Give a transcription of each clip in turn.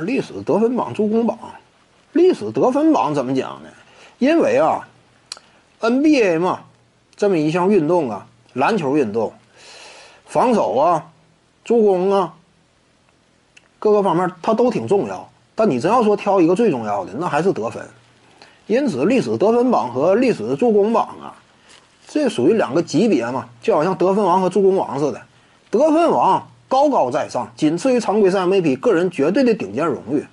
历史得分榜、助攻榜，历史得分榜怎么讲呢？因为啊，NBA 嘛，这么一项运动啊，篮球运动，防守啊，助攻啊，各个方面它都挺重要。但你真要说挑一个最重要的，那还是得分。因此，历史得分榜和历史助攻榜啊，这属于两个级别嘛，就好像得分王和助攻王似的。得分王高高在上，仅次于常规赛 MVP，个人绝对的顶尖荣誉。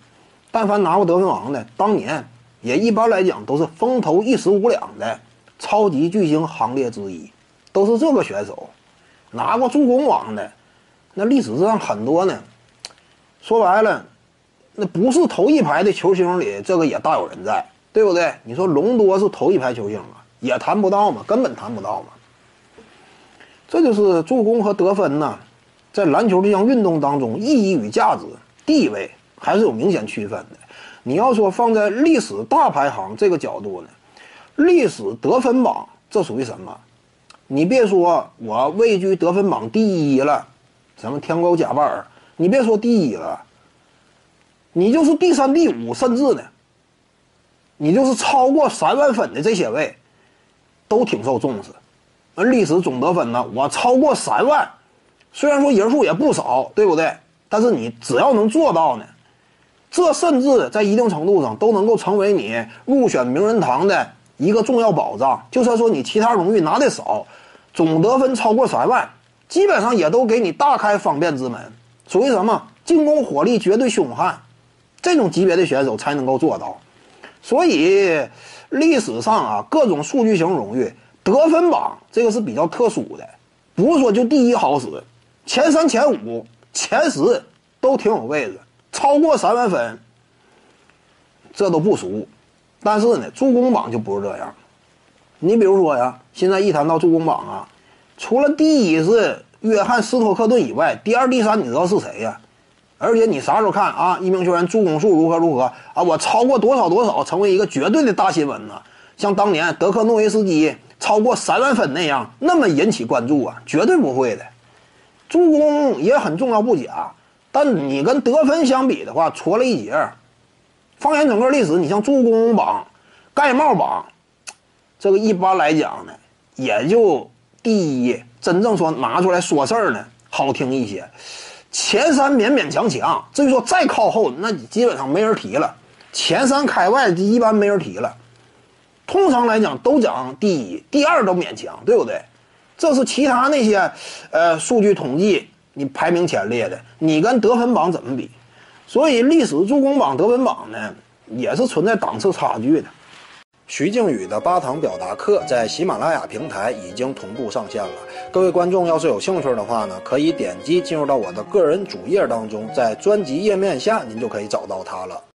但凡拿过得分王的，当年也一般来讲都是风头一时无两的超级巨星行列之一，都是这个选手。拿过助攻王的，那历史上很多呢。说白了，那不是头一排的球星里，这个也大有人在，对不对？你说隆多是头一排球星啊？也谈不到嘛，根本谈不到嘛。这就是助攻和得分呢，在篮球这项运动当中，意义与价值、地位还是有明显区分的。你要说放在历史大排行这个角度呢，历史得分榜这属于什么？你别说我位居得分榜第一了，什么天狗贾巴尔，你别说第一了，你就是第三、第五，甚至呢，你就是超过三万分的这些位，都挺受重视。历史总得分呢，我超过三万，虽然说人数也不少，对不对？但是你只要能做到呢，这甚至在一定程度上都能够成为你入选名人堂的一个重要保障。就算说你其他荣誉拿的少，总得分超过三万，基本上也都给你大开方便之门。属于什么？进攻火力绝对凶悍，这种级别的选手才能够做到。所以历史上啊，各种数据型荣誉。得分榜这个是比较特殊的，不是说就第一好使，前三、前五、前十都挺有位置，超过三万分，这都不俗。但是呢，助攻榜就不是这样。你比如说呀，现在一谈到助攻榜啊，除了第一是约翰斯托克顿以外，第二、第三你知道是谁呀？而且你啥时候看啊？一名球员助攻数如何如何啊？我超过多少多少，成为一个绝对的大新闻呢？像当年德克诺维斯基。超过三万分那样那么引起关注啊，绝对不会的。助攻也很重要不假，但你跟得分相比的话，错了一截。放眼整个历史，你像助攻榜、盖帽榜，这个一般来讲呢，也就第一，真正说拿出来说事儿呢，好听一些。前三勉勉强强，至于说再靠后，那你基本上没人提了。前三开外，一般没人提了。通常来讲都讲第一、第二都勉强，对不对？这是其他那些，呃，数据统计你排名前列的，你跟得分榜怎么比？所以历史助攻榜、得分榜呢，也是存在档次差距的。徐静宇的八堂表达课在喜马拉雅平台已经同步上线了，各位观众要是有兴趣的话呢，可以点击进入到我的个人主页当中，在专辑页面下您就可以找到它了。